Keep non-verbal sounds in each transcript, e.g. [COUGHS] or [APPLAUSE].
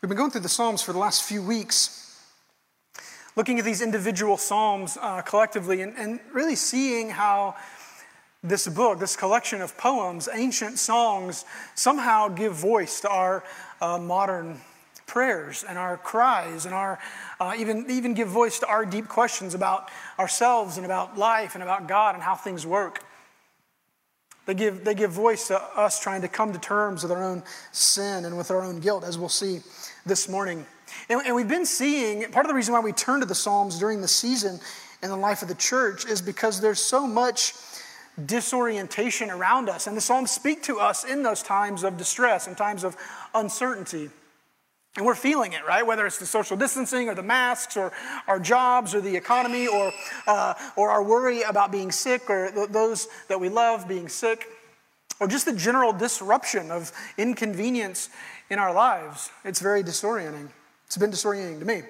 We've been going through the Psalms for the last few weeks, looking at these individual Psalms uh, collectively and, and really seeing how this book, this collection of poems, ancient songs, somehow give voice to our uh, modern prayers and our cries and our uh, even even give voice to our deep questions about ourselves and about life and about God and how things work. They give, they give voice to us trying to come to terms with our own sin and with our own guilt, as we'll see this morning. And, and we've been seeing, part of the reason why we turn to the Psalms during the season in the life of the church is because there's so much disorientation around us. And the Psalms speak to us in those times of distress and times of uncertainty. And we're feeling it, right? Whether it's the social distancing or the masks or our jobs or the economy or, uh, or our worry about being sick or th- those that we love being sick or just the general disruption of inconvenience in our lives. It's very disorienting. It's been disorienting to me.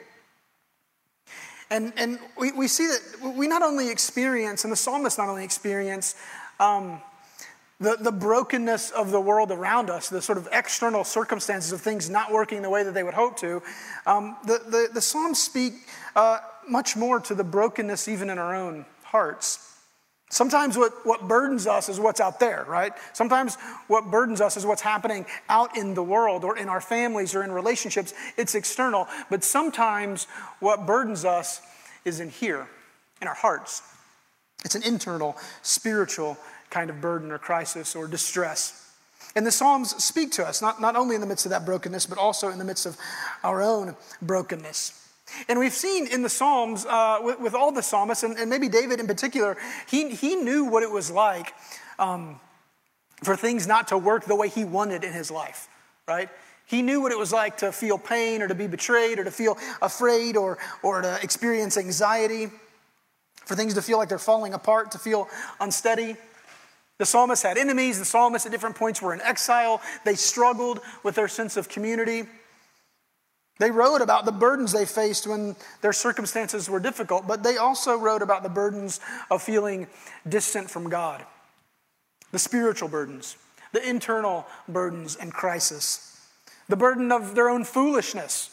And, and we, we see that we not only experience, and the psalmist not only experience, um, the, the brokenness of the world around us, the sort of external circumstances of things not working the way that they would hope to, um, the, the, the, Psalms speak uh, much more to the brokenness even in our own hearts. Sometimes what, what burdens us is what's out there, right? Sometimes what burdens us is what's happening out in the world or in our families or in relationships. It's external. But sometimes what burdens us is in here, in our hearts. It's an internal, spiritual kind of burden or crisis or distress. And the Psalms speak to us, not, not only in the midst of that brokenness, but also in the midst of our own brokenness. And we've seen in the Psalms, uh, with, with, all the psalmists, and, and, maybe David in particular, he, he knew what it was like um, for things not to work the way he wanted in his life, right? He knew what it was like to feel pain or to be betrayed or to feel afraid or, or to experience anxiety, for things to feel like they're falling apart, to feel unsteady. The psalmist had enemies. The psalmists at different points were in exile. They struggled with their sense of community. They wrote about the burdens they faced when their circumstances were difficult, but they also wrote about the burdens of feeling distant from God, the spiritual burdens, the internal burdens and crisis, the burden of their own foolishness,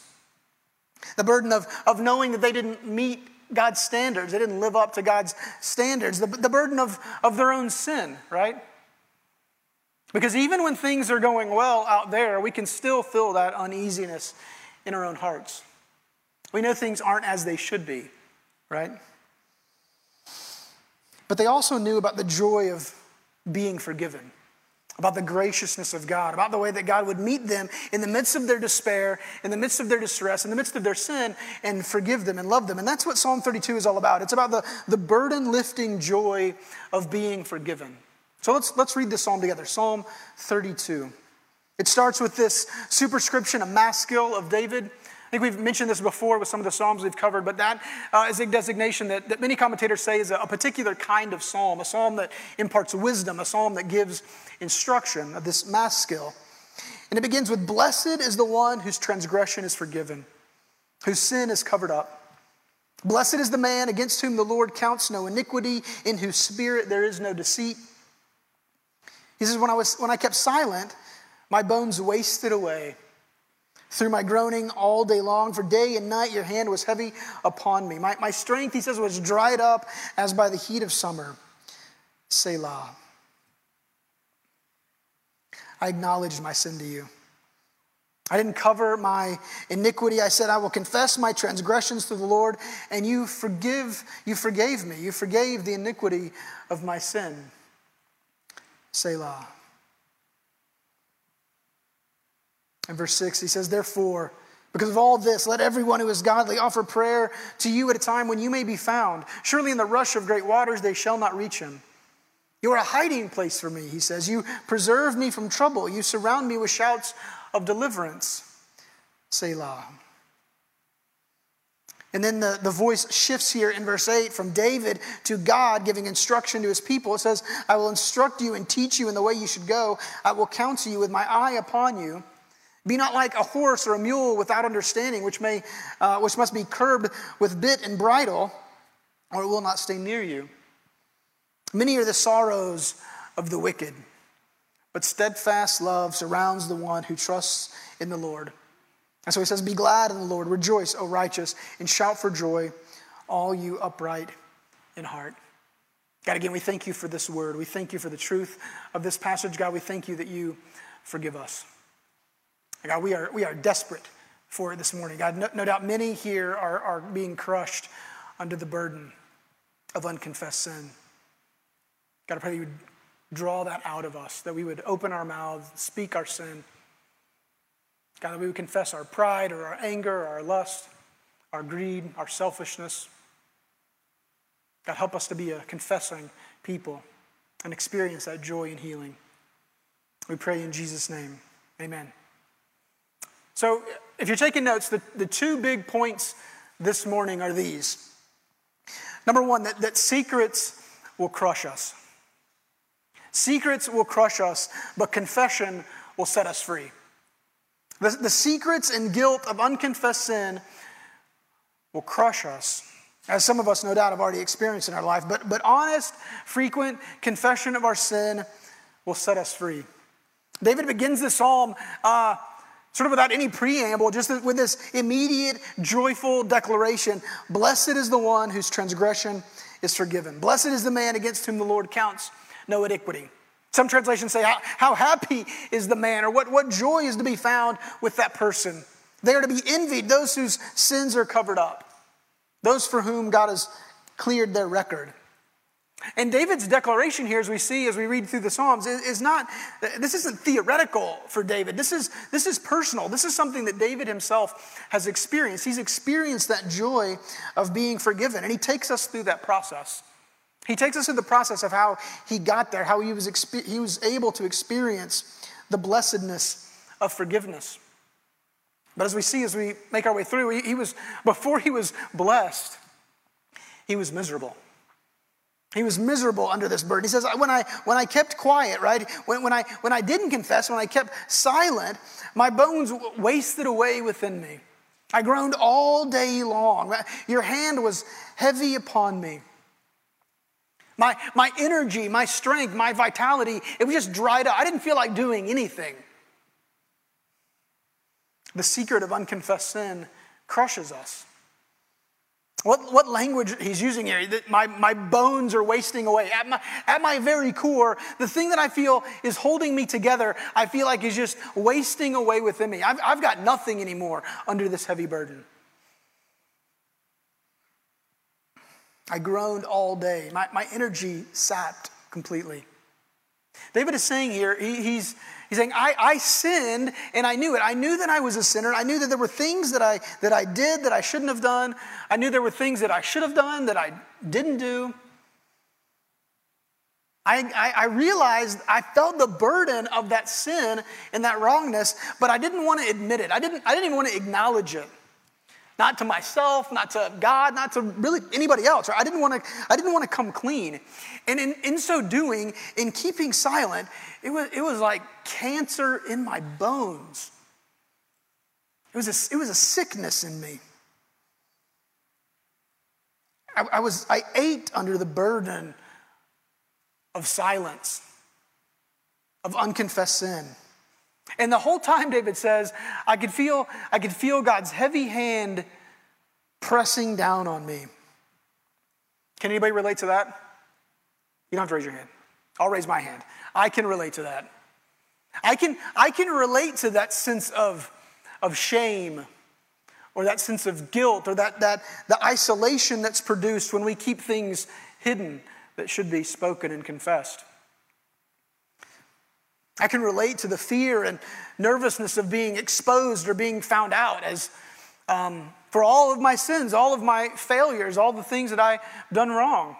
the burden of, of knowing that they didn't meet God's standards. They didn't live up to God's standards. The, the burden of, of their own sin, right? Because even when things are going well out there, we can still feel that uneasiness in our own hearts. We know things aren't as they should be, right? But they also knew about the joy of being forgiven about the graciousness of God, about the way that God would meet them in the midst of their despair, in the midst of their distress, in the midst of their sin, and forgive them and love them. And that's what Psalm 32 is all about. It's about the, the burden lifting joy of being forgiven. So let's, let's read this psalm together Psalm 32. It starts with this superscription, a maskil of David. I think we've mentioned this before with some of the Psalms we've covered, but that uh, is a designation that, that many commentators say is a, a, particular kind of psalm, a psalm that imparts wisdom, a psalm that gives instruction of this maskil. And it begins with Blessed is the one whose transgression is forgiven, whose sin is covered up. Blessed is the man against whom the Lord counts no iniquity, in whose spirit there is no deceit. He says, When I, was, when I kept silent, my bones wasted away through my groaning all day long, for day and night your hand was heavy upon me. My, my strength, he says, was dried up as by the heat of summer. Selah. I acknowledged my sin to you. I didn't cover my iniquity. I said, I will confess my transgressions to the Lord, and you forgive, you forgave me. You forgave the iniquity of my sin. Selah. In verse 6, he says, Therefore, because of all this, let everyone who is godly offer prayer to you at a time when you may be found. Surely in the rush of great waters they shall not reach him. You are a hiding place for me, he says. You preserve me from trouble. You surround me with shouts of deliverance. Selah. And then the, the voice shifts here in verse 8 from David to God giving instruction to his people. It says, I will instruct you and teach you in the way you should go. I will counsel you with my eye upon you. Be not like a horse or a mule without understanding, which, may, uh, which must be curbed with bit and bridle, or it will not stay near you. Many are the sorrows of the wicked, but steadfast love surrounds the one who trusts in the Lord. And so he says, Be glad in the Lord, rejoice, O righteous, and shout for joy, all you upright in heart. God, again, we thank you for this word. We thank you for the truth of this passage. God, we thank you that you forgive us. God, we are, we are desperate for it this morning. God, no, no doubt many here are, are being crushed under the burden of unconfessed sin. God, I pray that you would draw that out of us, that we would open our mouths, speak our sin. God, that we would confess our pride or our anger or our lust, our greed, our selfishness. God, help us to be a confessing people and experience that joy and healing. We pray in Jesus' name. Amen. So, if you're taking notes, the, the two big points this morning are these. Number one, that, that secrets will crush us. Secrets will crush us, but confession will set us free. The, the secrets and guilt of unconfessed sin will crush us, as some of us no doubt have already experienced in our life. But, but honest, frequent confession of our sin will set us free. David begins this psalm uh, sort of without any preamble, just with this immediate, joyful declaration Blessed is the one whose transgression is forgiven. Blessed is the man against whom the Lord counts no iniquity. Some translations say, How, how happy is the man, or what, what joy is to be found with that person. They are to be envied, those whose sins are covered up, those for whom God has cleared their record. And David's declaration here, as we see as we read through the Psalms, is not, this isn't theoretical for David. This is, this is personal. This is something that David himself has experienced. He's experienced that joy of being forgiven, and he takes us through that process. He takes us through the process of how he got there, how he was, he was able to experience the blessedness of forgiveness. But as we see, as we make our way through, he, he was, before he was blessed, he was miserable. He was miserable under this burden. He says, when I, when I kept quiet, right? When, when, I, when I didn't confess, when I kept silent, my bones wasted away within me. I groaned all day long. Your hand was heavy upon me. My, my energy, my strength, my vitality, it was just dried up. I didn't feel like doing anything. The secret of unconfessed sin crushes us. What, what language he's using here? That my, my bones are wasting away. At my, at my very core, the thing that I feel is holding me together, I feel like is just wasting away within me. I've, I've got nothing anymore under this heavy burden. I groaned all day. My, my energy sapped completely. David is saying here, he, he's, he's saying, I, I sinned and I knew it. I knew that I was a sinner. I knew that there were things that I, that I did that I shouldn't have done. I knew there were things that I should have done that I didn't do. I, I, I realized I felt the burden of that sin and that wrongness, but I didn't want to admit it. I didn't, I didn't even want to acknowledge it not to myself, not to God, not to really anybody else. I didn't want to, I didn't want to come clean. And in, in so doing, in keeping silent, it was, it was like cancer in my bones. It was a, it was a sickness in me. I, I was, I ate under the burden of silence, of unconfessed sin. And the whole time, David says, I could feel, I could feel God's heavy hand pressing down on me. Can anybody relate to that? You don't have to raise your hand. I'll raise my hand. I can relate to that. I can, I can relate to that sense of, of shame or that sense of guilt or that, that the isolation that's produced when we keep things hidden that should be spoken and confessed. I can relate to the fear and nervousness of being exposed or being found out as um, for all of my sins, all of my failures, all the things that I've done wrong.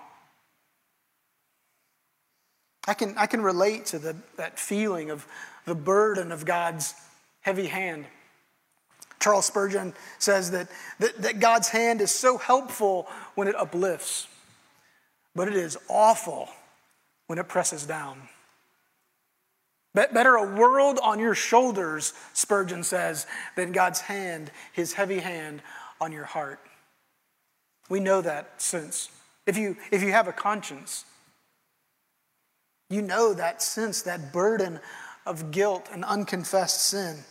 I can, I can relate to the, that feeling of the burden of God's heavy hand. Charles Spurgeon says that, that, that God's hand is so helpful when it uplifts, but it is awful when it presses down. Better a world on your shoulders, Spurgeon says, than God's hand, his heavy hand on your heart. We know that sense. If you, if you have a conscience, you know that sense, that burden of guilt and unconfessed sin.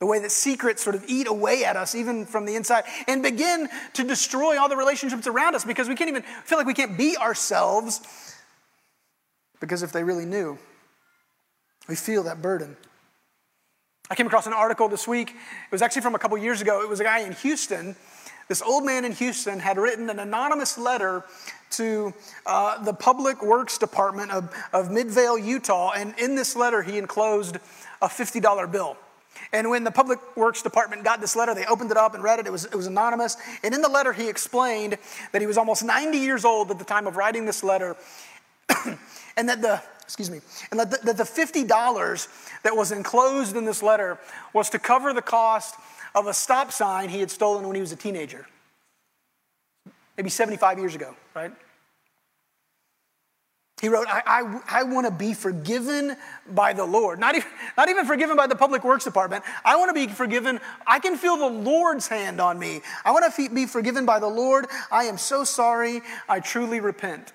the way that secrets sort of eat away at us, even from the inside, and begin to destroy all the relationships around us because we can't even feel like we can't be ourselves. Because if they really knew, we feel that burden. I came across an article this week. It was actually from a couple years ago. It was a guy in Houston. This old man in Houston had written an anonymous letter to uh, the Public Works Department of, of Midvale, Utah. And in this letter, he enclosed a $50 bill. And when the Public Works Department got this letter, they opened it up and read it. It was, it was anonymous. And in the letter, he explained that he was almost 90 years old at the time of writing this letter, [COUGHS] and that the excuse me, and that the, the $50 that was enclosed in this letter was to cover the cost of a stop sign he had stolen when he was a teenager, maybe 75 years ago, right? He wrote, I, I, I want to be forgiven by the Lord. Not even, not even forgiven by the Public Works Department. I want to be forgiven. I can feel the Lord's hand on me. I want to be forgiven by the Lord. I am so sorry. I truly repent.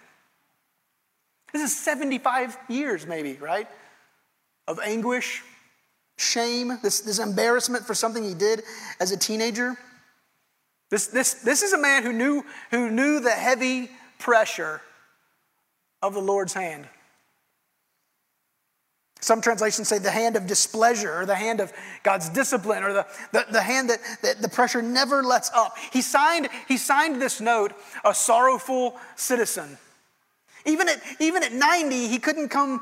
This is 75 years, maybe, right? Of anguish, shame, this, this embarrassment for something he did as a teenager. This, this, this is a man who knew, who knew the heavy pressure of the Lord's hand. Some translations say the hand of displeasure or the hand of God's discipline or the, the, the hand that, that the pressure never lets up. He signed, he signed this note, a sorrowful citizen. Even at, even at 90, he couldn't come,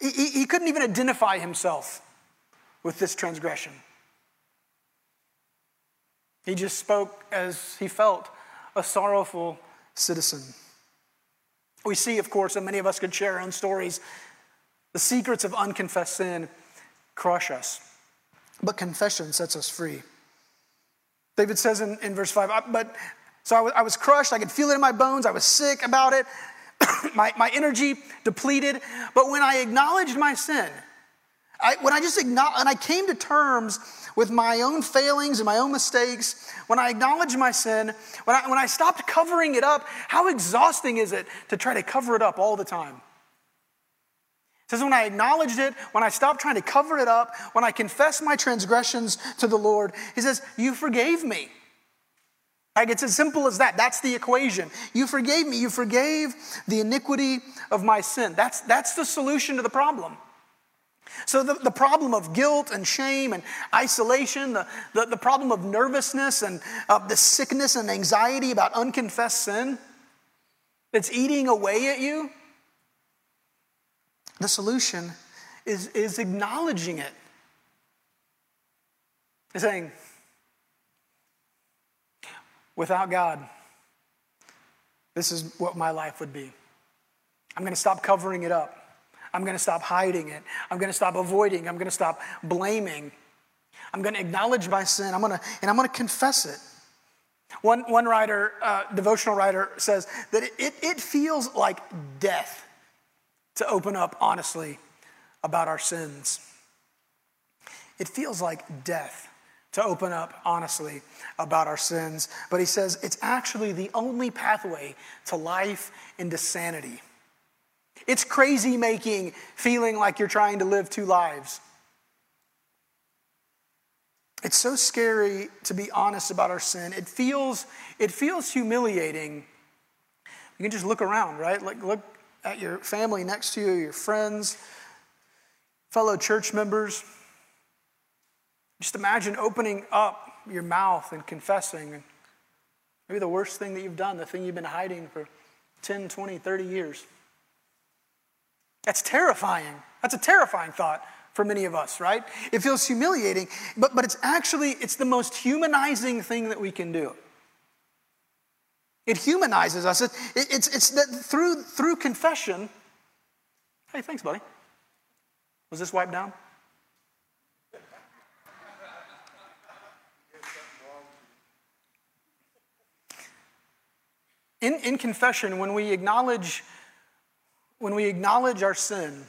he, he couldn't even identify himself with this transgression. He just spoke as he felt a sorrowful citizen. We see, of course, that many of us could share our own stories. The secrets of unconfessed sin crush us, but confession sets us free. David says in, in verse 5, but so I was crushed, I could feel it in my bones, I was sick about it, [COUGHS] my, my energy depleted. But when I acknowledged my sin, I, when I just acknowledged, and I came to terms with my own failings and my own mistakes, when I acknowledged my sin, when I, when I stopped covering it up, how exhausting is it to try to cover it up all the time? It says, when I acknowledged it, when I stopped trying to cover it up, when I confessed my transgressions to the Lord, He says, You forgave me. Like it's as simple as that. That's the equation. You forgave me. You forgave the iniquity of my sin. That's, that's the solution to the problem. So, the, the problem of guilt and shame and isolation, the, the, the problem of nervousness and of the sickness and anxiety about unconfessed sin that's eating away at you, the solution is, is acknowledging it. Saying, Without God, this is what my life would be. I'm going to stop covering it up. I'm going to stop hiding it. I'm going to stop avoiding. I'm going to stop blaming. I'm going to acknowledge my sin. I'm going to, and I'm going to confess it. One, one writer, uh, devotional writer, says that it, it, it feels like death to open up honestly about our sins. It feels like death to open up honestly about our sins. But he says it's actually the only pathway to life and to sanity. It's crazy making feeling like you're trying to live two lives. It's so scary to be honest about our sin. It feels, it feels humiliating. You can just look around, right? Like look at your family next to you, your friends, fellow church members. Just imagine opening up your mouth and confessing. Maybe the worst thing that you've done, the thing you've been hiding for 10, 20, 30 years. That's terrifying. That's a terrifying thought for many of us, right? It feels humiliating, but, but it's actually, it's the most humanizing thing that we can do. It humanizes us. It, it, it's, it's that through, through confession. Hey, thanks, buddy. Was this wiped down? In, in confession, when we acknowledge when we acknowledge our sin,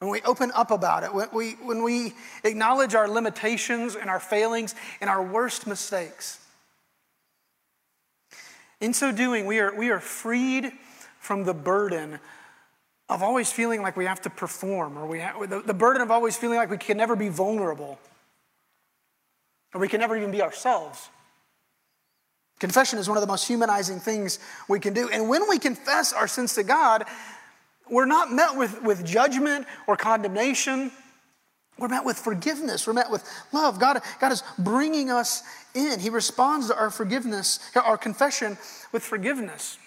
when we open up about it, when we, when we acknowledge our limitations and our failings and our worst mistakes, in so doing, we are, we are freed from the burden of always feeling like we have to perform, or we have, the, the burden of always feeling like we can never be vulnerable, or we can never even be ourselves. Confession is one of the most humanizing things we can do. And when we confess our sins to God, we're not met with, with judgment or condemnation. We're met with forgiveness. We're met with love. God, God is bringing us in. He responds to our forgiveness, our confession with forgiveness.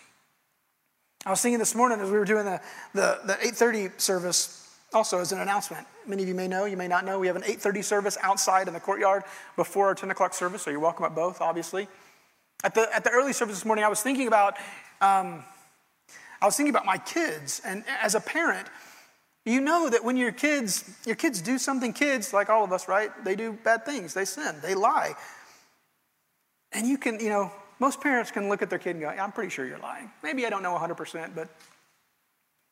I was thinking this morning as we were doing the, the, the 8.30 service, also as an announcement. Many of you may know, you may not know, we have an 8.30 service outside in the courtyard before our 10 o'clock service, so you're welcome at both, obviously. At the, at the early service this morning, I was thinking about, um, I was thinking about my kids, and as a parent, you know that when your kids, your kids do something, kids, like all of us, right? They do bad things, they sin, they lie. And you can, you know, most parents can look at their kid and go, I'm pretty sure you're lying. Maybe I don't know 100%, but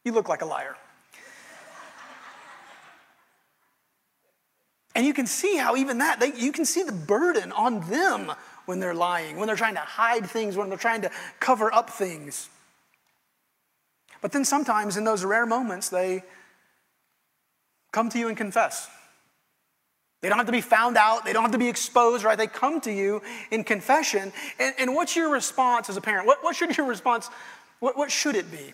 you look like a liar. and you can see how even that, they, you can see the burden on them when they're lying, when they're trying to hide things, when they're trying to cover up things. But then sometimes in those rare moments, they come to you and confess. They don't have to be found out. They don't have to be exposed, right? They come to you in confession. And, and what's your response as a parent? What, what should your response, what, what should it be?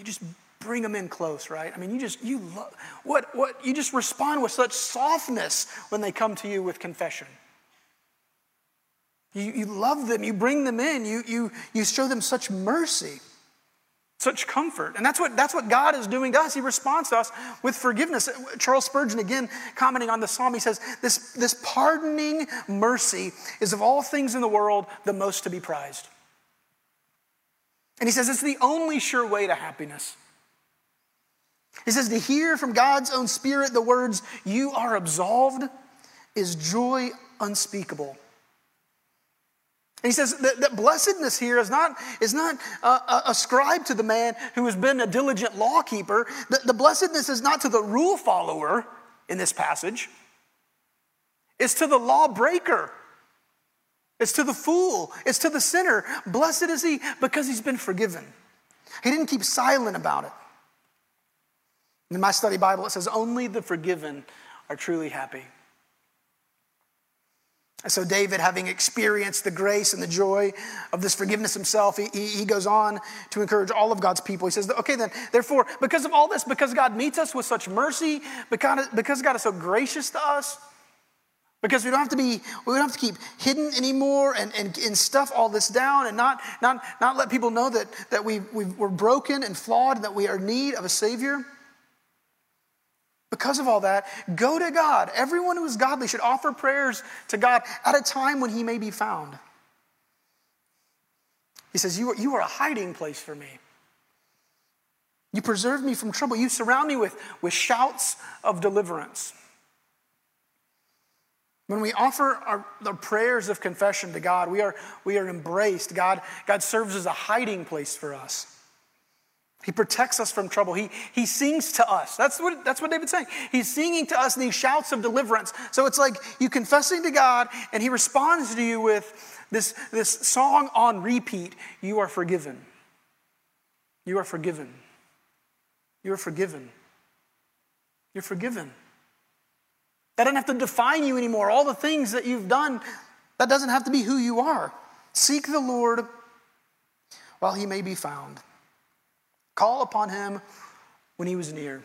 You just bring them in close, right? I mean, you just, you love, what, what, you just respond with such softness when they come to you with confession. You, you love them, you bring them in, you, you, you show them such mercy such comfort. And that's what, that's what God is doing to us. He responds to us with forgiveness. Charles Spurgeon, again, commenting on the psalm, he says, this, this pardoning mercy is of all things in the world the most to be prized. And he says, it's the only sure way to happiness. He says, to hear from God's own spirit the words, you are absolved, is joy unspeakable. And he says that, that, blessedness here is not, is not uh, ascribed to the man who has been a diligent lawkeeper. The, the blessedness is not to the rule follower in this passage, it's to the lawbreaker. It's to the fool. It's to the sinner. Blessed is he because he's been forgiven. He didn't keep silent about it. In my study Bible, it says, Only the forgiven are truly happy. So, David, having experienced the grace and the joy of this forgiveness himself, he, he, goes on to encourage all of God's people. He says, Okay, then, therefore, because of all this, because God meets us with such mercy, because, because God is so gracious to us, because we don't have to be, we don't have to keep hidden anymore and, and, and stuff all this down and not, not, not let people know that, that we, we, we're broken and flawed and that we are in need of a Savior. Because of all that, go to God. Everyone who is godly should offer prayers to God at a time when he may be found. He says, You are, you are a hiding place for me. You preserve me from trouble. You surround me with, with shouts of deliverance. When we offer our, the prayers of confession to God, we are, we are embraced. God, God serves as a hiding place for us. He protects us from trouble. He, he sings to us. That's what, that's what David's saying. He's singing to us these shouts of deliverance. So it's like you confessing to God, and He responds to you with this, this song on repeat You are forgiven. You are forgiven. You are forgiven. You're forgiven. That doesn't have to define you anymore. All the things that you've done, that doesn't have to be who you are. Seek the Lord while He may be found. Call upon him when he was near.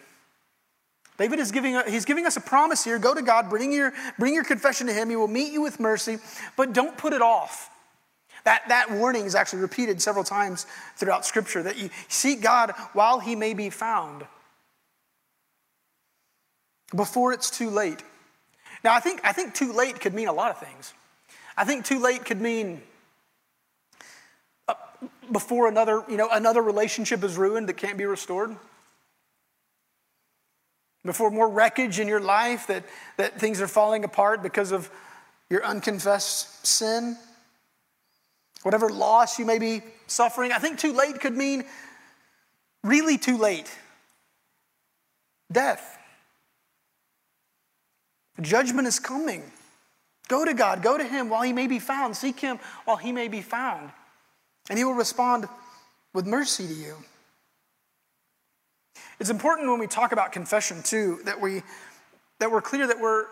David is giving, he's giving us a promise here. Go to God, bring your, bring your confession to him. He will meet you with mercy, but don't put it off. That, that warning is actually repeated several times throughout Scripture that you seek God while he may be found, before it's too late. Now, I think, I think too late could mean a lot of things. I think too late could mean before another, you know, another relationship is ruined that can't be restored? Before more wreckage in your life that, that things are falling apart because of your unconfessed sin? Whatever loss you may be suffering, I think too late could mean really too late. Death. Judgment is coming. Go to God, go to Him while He may be found. Seek Him while He may be found. And he will respond with mercy to you. It's important when we talk about confession too that we that we're clear that we're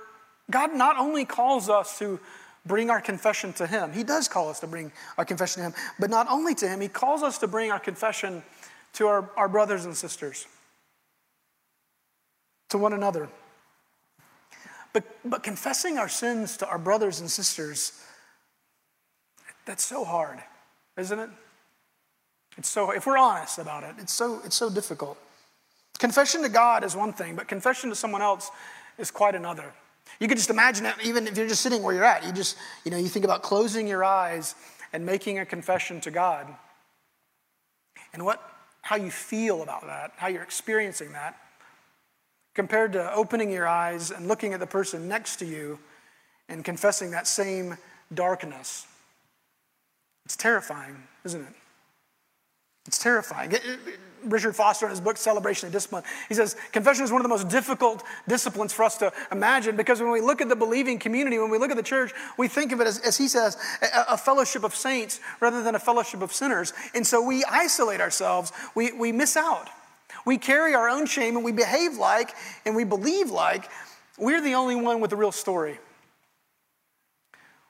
God not only calls us to bring our confession to Him, He does call us to bring our confession to Him, but not only to Him, He calls us to bring our confession to our, our brothers and sisters, to one another. But, but confessing our sins to our brothers and sisters, that's so hard, isn't it? It's so, if we're honest about it, it's so, it's so difficult. Confession to God is one thing, but confession to someone else is quite another. You can just imagine it, even if you're just sitting where you're at. You just, you know, you think about closing your eyes and making a confession to God. And what, how you feel about that, how you're experiencing that, compared to opening your eyes and looking at the person next to you and confessing that same darkness. It's terrifying, isn't it? It's terrifying. Richard Foster, in his book Celebration of Discipline, he says confession is one of the most difficult disciplines for us to imagine because when we look at the believing community, when we look at the church, we think of it as, as he says, a, a fellowship of saints rather than a fellowship of sinners. And so we isolate ourselves, we, we miss out. We carry our own shame and we behave like and we believe like we're the only one with the real story.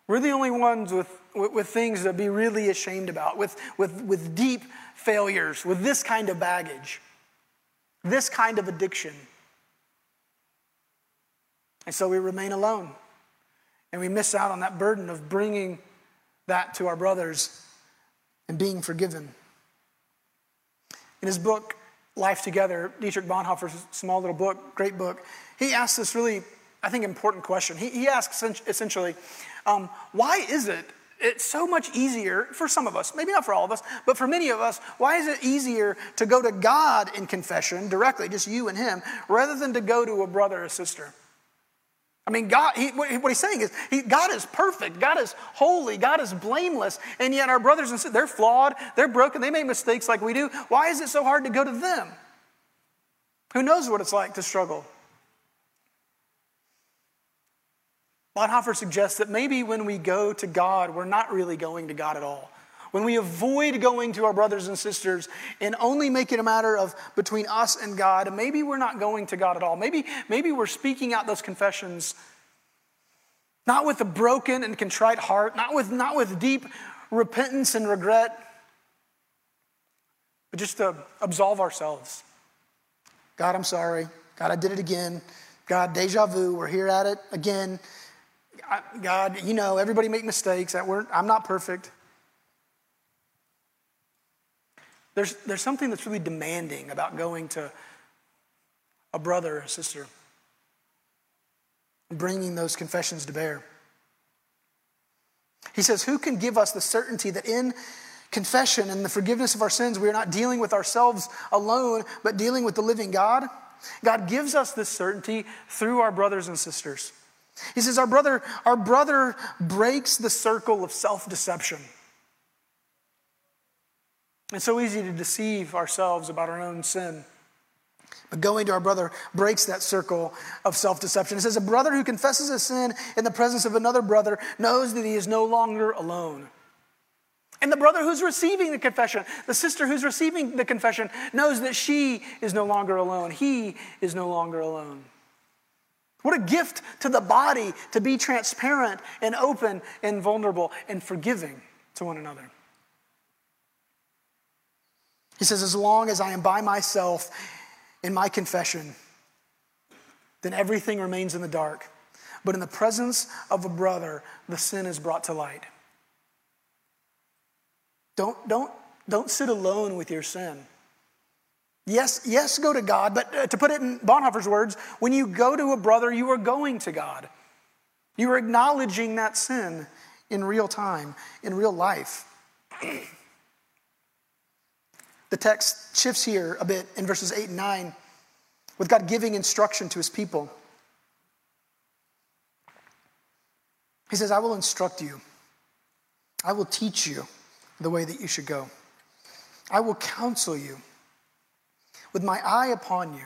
We're the only ones with, with, with things to be really ashamed about, with, with, with deep failures, with this kind of baggage, this kind of addiction. And so we remain alone. And we miss out on that burden of bringing that to our brothers and being forgiven. In his book, Life Together, Dietrich Bonhoeffer's small little book, great book, he asks this really, I think, important question. He, he asks essentially, um, why is it it's so much easier for some of us, maybe not for all of us, but for many of us, why is it easier to go to God in confession directly, just you and Him, rather than to go to a brother or sister? I mean, God, he, what he's saying is, he, God is perfect, God is holy, God is blameless, and yet our brothers and sisters, they're flawed, they're broken, they make mistakes like we do. Why is it so hard to go to them? Who knows what it's like to struggle? Bonhoeffer suggests that maybe when we go to God, we're not really going to God at all. When we avoid going to our brothers and sisters and only make it a matter of between us and God, maybe we're not going to God at all. Maybe, maybe we're speaking out those confessions not with a broken and contrite heart, not with, not with deep repentance and regret, but just to absolve ourselves. God, I'm sorry. God, I did it again. God, deja vu, we're here at it again. God, you know, everybody make mistakes. I'm not perfect. There's, there's something that's really demanding about going to a brother or a sister bringing those confessions to bear. He says, Who can give us the certainty that in confession and the forgiveness of our sins, we are not dealing with ourselves alone, but dealing with the living God? God gives us this certainty through our brothers and sisters. He says, Our brother, our brother breaks the circle of self deception. It's so easy to deceive ourselves about our own sin. But going to our brother breaks that circle of self deception. It says, A brother who confesses a sin in the presence of another brother knows that he is no longer alone. And the brother who's receiving the confession, the sister who's receiving the confession, knows that she is no longer alone. He is no longer alone. What a gift to the body to be transparent and open and vulnerable and forgiving to one another. He says, As long as I am by myself in my confession, then everything remains in the dark. But in the presence of a brother, the sin is brought to light. Don't, don't, don't sit alone with your sin. Yes, yes, go to God, but uh, to put it in Bonhoeffer's words, when you go to a brother, you are going to God. You are acknowledging that sin in real time, in real life. [CLEARS THROAT] the text shifts here a bit in verses 8 and 9 with God giving instruction to his people. He says, I will instruct you, I will teach you the way that you should go, I will counsel you with my eye upon you.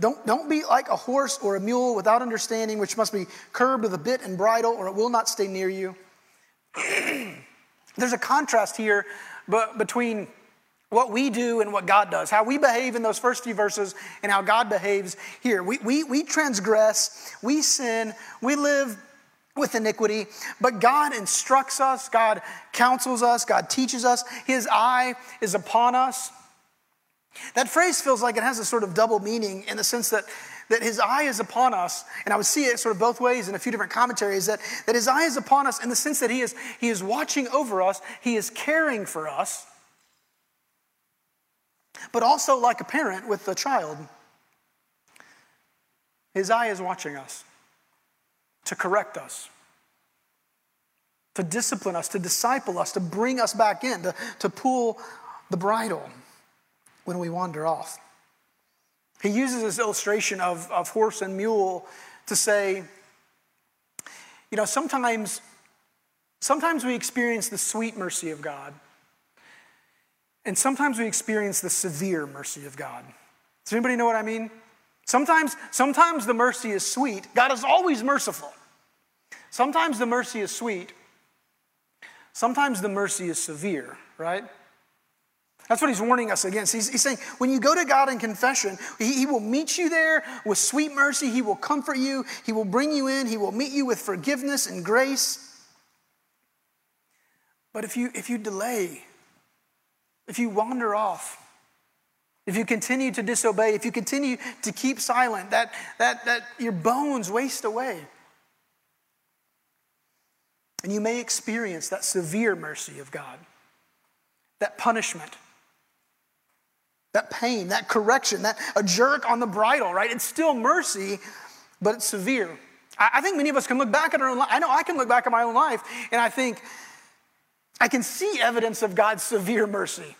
Don't, don't be like a horse or a mule without understanding, which must be curbed with a bit and bridle, or it will not stay near you. [CLEARS THROAT] There's a contrast here but between what we do and what God does, how we behave in those first few verses and how God behaves here. We, we, we transgress, we sin, we live with iniquity, but God instructs us, God counsels us, God teaches us, His eye is upon us. That phrase feels like it has a sort of double meaning in the sense that, that His eye is upon us, and I would see it sort of both ways in a few different commentaries, that, that His eye is upon us in the sense that He is, he is watching over us, He is caring for us, but also like a parent with a child. His eye is watching us to correct us, to discipline us, to disciple us, to bring us back in, to, to pull the bridle when we wander off. He uses this illustration of, of horse and mule to say, you know, sometimes, sometimes we experience the sweet mercy of God, and sometimes we experience the severe mercy of God. Does anybody know what I mean? Sometimes, sometimes the mercy is sweet. God is always merciful. Sometimes the mercy is sweet. Sometimes the mercy is severe, right? That's what he's warning us against. He's, he's, saying, when you go to God in confession, he, he will meet you there with sweet mercy. He will comfort you. He will bring you in. He will meet you with forgiveness and grace. But if you, if you delay, if you wander off, if you continue to disobey, if you continue to keep silent, that, that, that your bones waste away. And you may experience that severe mercy of God, that punishment, that pain, that correction, that a jerk on the bridle, right? It's still mercy, but it's severe. I, I think many of us can look back at our own life. I know I can look back at my own life and I think I can see evidence of God's severe mercy.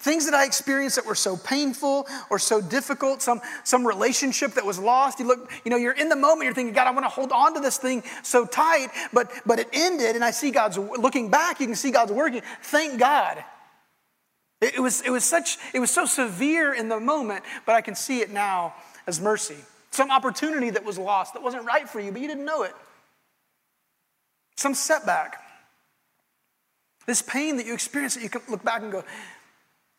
Things that I experienced that were so painful or so difficult, some, some relationship that was lost. You look, you know, you're in the moment, you're thinking, God, I want to hold on to this thing so tight, but but it ended, and I see God's looking back, you can see God's working. Thank God. It, was, it was such, it was so severe in the moment, but I can see it now as mercy. Some opportunity that was lost that wasn't right for you, but you didn't know it. Some setback. This pain that you experience that you can look back and go,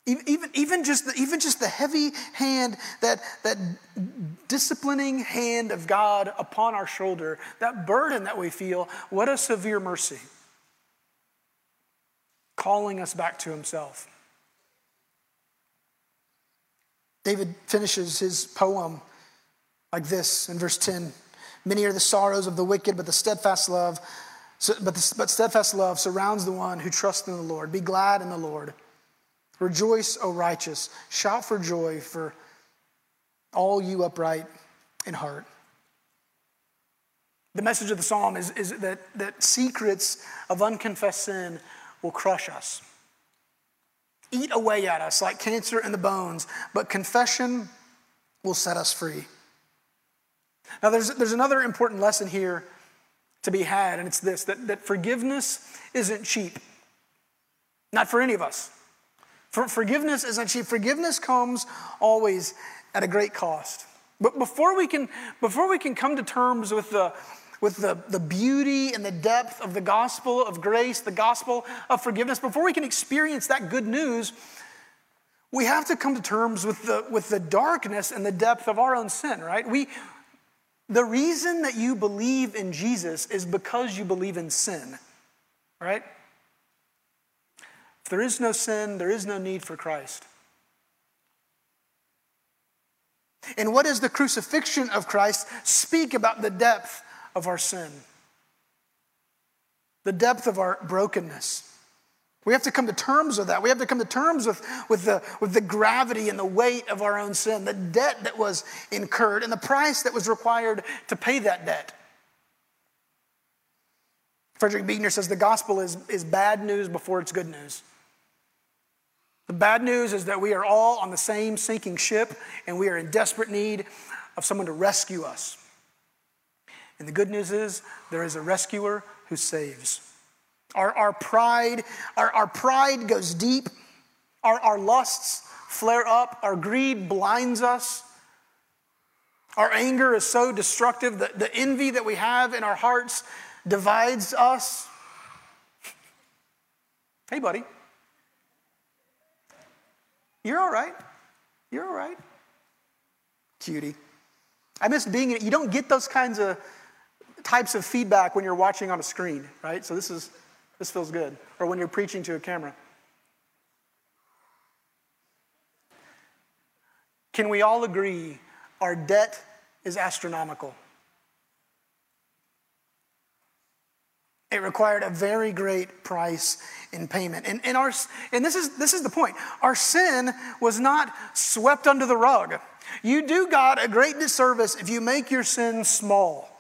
even, even, just the, even just the heavy hand, that, that disciplining hand of God upon our shoulder, that burden that we feel, what a severe mercy. Calling us back to Himself. David finishes his poem like this in verse 10 Many are the sorrows of the wicked, but the steadfast love, but, the, but steadfast love surrounds the one who trusts in the Lord. Be glad in the Lord. Rejoice, O righteous. Shout for joy for all you upright in heart. The message of the psalm is, is that, that secrets of unconfessed sin will crush us, eat away at us like cancer in the bones, but confession will set us free. Now, there's, there's another important lesson here to be had, and it's this that, that forgiveness isn't cheap. Not for any of us. For forgiveness isn't cheap. Forgiveness comes always at a great cost. But before we can, before we can come to terms with the, with the, the beauty and the depth of the gospel of grace, the gospel of forgiveness, before we can experience that good news, we have to come to terms with the, with the darkness and the depth of our own sin, right? We, the reason that you believe in Jesus is because you believe in sin, right? If there is no sin, there is no need for Christ. And what does the crucifixion of Christ speak about the depth of our sin? The depth of our brokenness. We have to come to terms with that. We have to come to terms with, with, the, with the gravity and the weight of our own sin, the debt that was incurred, and the price that was required to pay that debt. Frederick Buechner says the gospel is, is bad news before it's good news. The bad news is that we are all on the same sinking ship and we are in desperate need of someone to rescue us. And the good news is there is a rescuer who saves. Our, our pride, our, our pride goes deep. Our, our lusts flare up. Our greed blinds us. Our anger is so destructive. that the envy that we have in our hearts divides us. Hey, buddy. You're all right. You're all right. Cutie. I miss being in it. You don't get those kinds of types of feedback when you're watching on a screen, right? So this is this feels good. Or when you're preaching to a camera. Can we all agree our debt is astronomical? It required a very great price in payment. And, and, our, and this, is, this is the point our sin was not swept under the rug. You do God a great disservice if you make your sin small.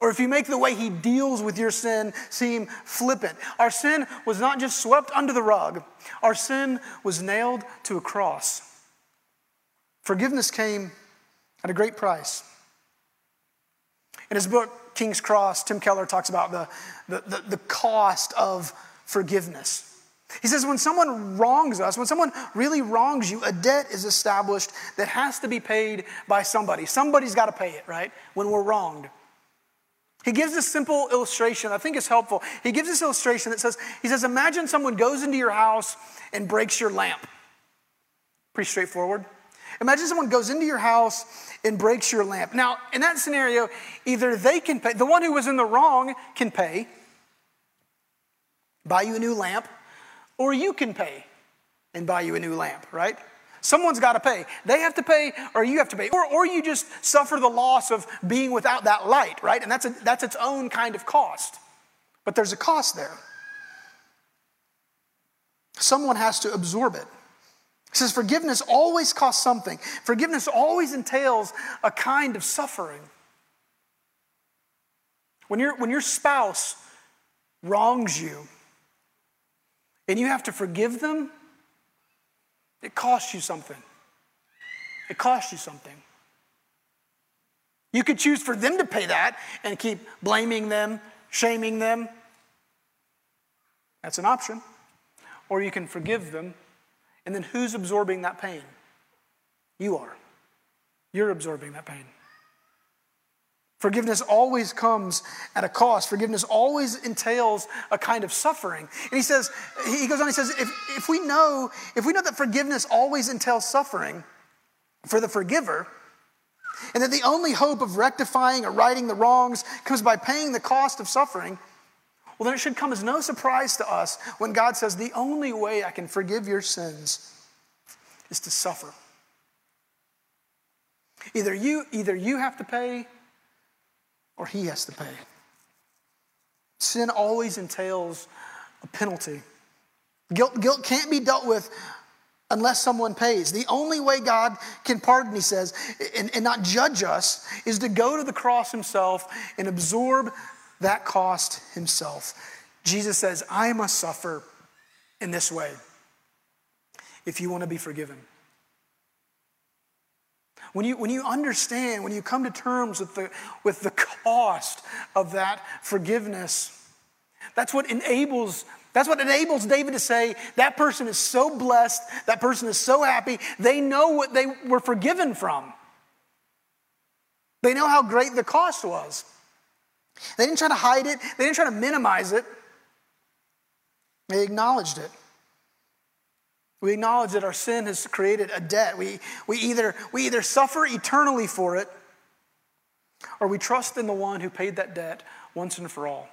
Or if you make the way he deals with your sin seem flippant. Our sin was not just swept under the rug, our sin was nailed to a cross. Forgiveness came at a great price. In his book, King's Cross, Tim Keller talks about the, the, the, the cost of forgiveness. He says, when someone wrongs us, when someone really wrongs you, a debt is established that has to be paid by somebody. Somebody's got to pay it, right? When we're wronged. He gives this simple illustration, I think it's helpful. He gives this illustration that says, he says, imagine someone goes into your house and breaks your lamp. Pretty straightforward. Imagine someone goes into your house and breaks your lamp. Now, in that scenario, either they can pay, the one who was in the wrong can pay, buy you a new lamp, or you can pay and buy you a new lamp, right? Someone's got to pay. They have to pay, or you have to pay. Or, or you just suffer the loss of being without that light, right? And that's, a, that's its own kind of cost. But there's a cost there. Someone has to absorb it. It says forgiveness always costs something. Forgiveness always entails a kind of suffering. When, you when your spouse wrongs you and you have to forgive them, it costs you something. It costs you something. You could choose for them to pay that and keep blaming them, shaming them. That's an option. Or you can forgive them and then who's absorbing that pain? You are. You're absorbing that pain. Forgiveness always comes at a cost. Forgiveness always entails a kind of suffering. And he says, he goes on, he says, if, if we know, if we know that forgiveness always entails suffering for the forgiver, and that the only hope of rectifying or righting the wrongs comes by paying the cost of suffering, well, then it should come as no surprise to us when God says, The only way I can forgive your sins is to suffer. Either you, either you have to pay or he has to pay. Sin always entails a penalty. Guilt, guilt can't be dealt with unless someone pays. The only way God can pardon, he says, and, and not judge us, is to go to the cross himself and absorb that cost himself. Jesus says, I must suffer in this way if you want to be forgiven. When you, when you understand, when you come to terms with the, with the cost of that forgiveness, that's what enables that's what enables David to say, that person is so blessed, that person is so happy, they know what they were forgiven from. They know how great the cost was. They didn't try to hide it, they didn't try to minimize it. They acknowledged it. We acknowledge that our sin has created a debt. We, we, either, we either suffer eternally for it or we trust in the one who paid that debt once and for all.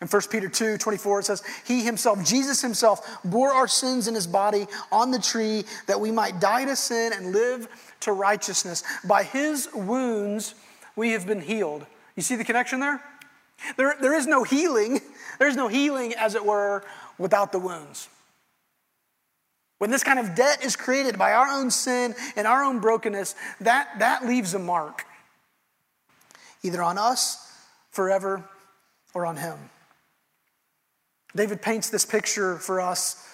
In 1 Peter 2 24, it says, He himself, Jesus himself, bore our sins in his body on the tree that we might die to sin and live to righteousness. By his wounds, we have been healed. You see the connection there? There, there is no healing. There's no healing, as it were, without the wounds. When this kind of debt is created by our own sin and our own brokenness, that, that leaves a mark, either on us forever or on him. David paints this picture for us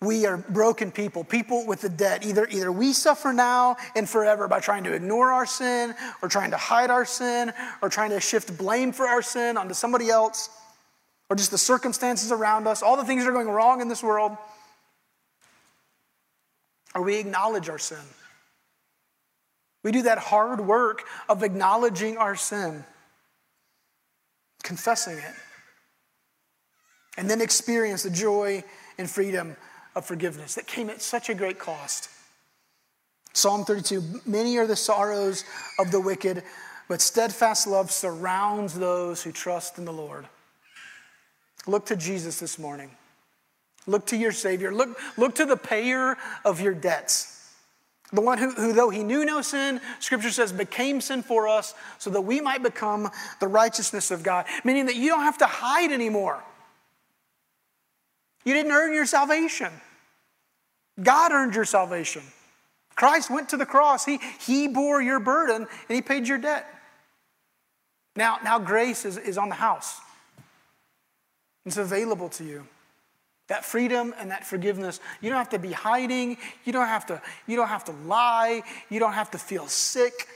we are broken people, people with a debt. Either, either we suffer now and forever by trying to ignore our sin, or trying to hide our sin, or trying to shift blame for our sin onto somebody else, or just the circumstances around us, all the things that are going wrong in this world. Or we acknowledge our sin. We do that hard work of acknowledging our sin, confessing it, and then experience the joy and freedom of forgiveness that came at such a great cost. Psalm 32 Many are the sorrows of the wicked, but steadfast love surrounds those who trust in the Lord. Look to Jesus this morning. Look to your Savior. Look, look to the payer of your debts. The one who, who, though he knew no sin, scripture says, became sin for us so that we might become the righteousness of God. Meaning that you don't have to hide anymore. You didn't earn your salvation, God earned your salvation. Christ went to the cross, He, he bore your burden, and He paid your debt. Now, now grace is, is on the house, it's available to you. That freedom and that forgiveness, you don't have to be hiding. You don't have to, you don't have to lie. You don't have to feel sick.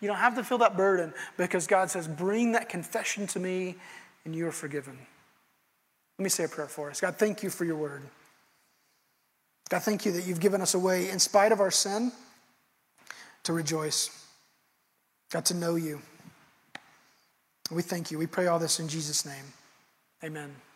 You don't have to feel that burden because God says, Bring that confession to me and you are forgiven. Let me say a prayer for us. God, thank you for your word. God, thank you that you've given us a way, in spite of our sin, to rejoice. God, to know you. We thank you. We pray all this in Jesus' name. Amen.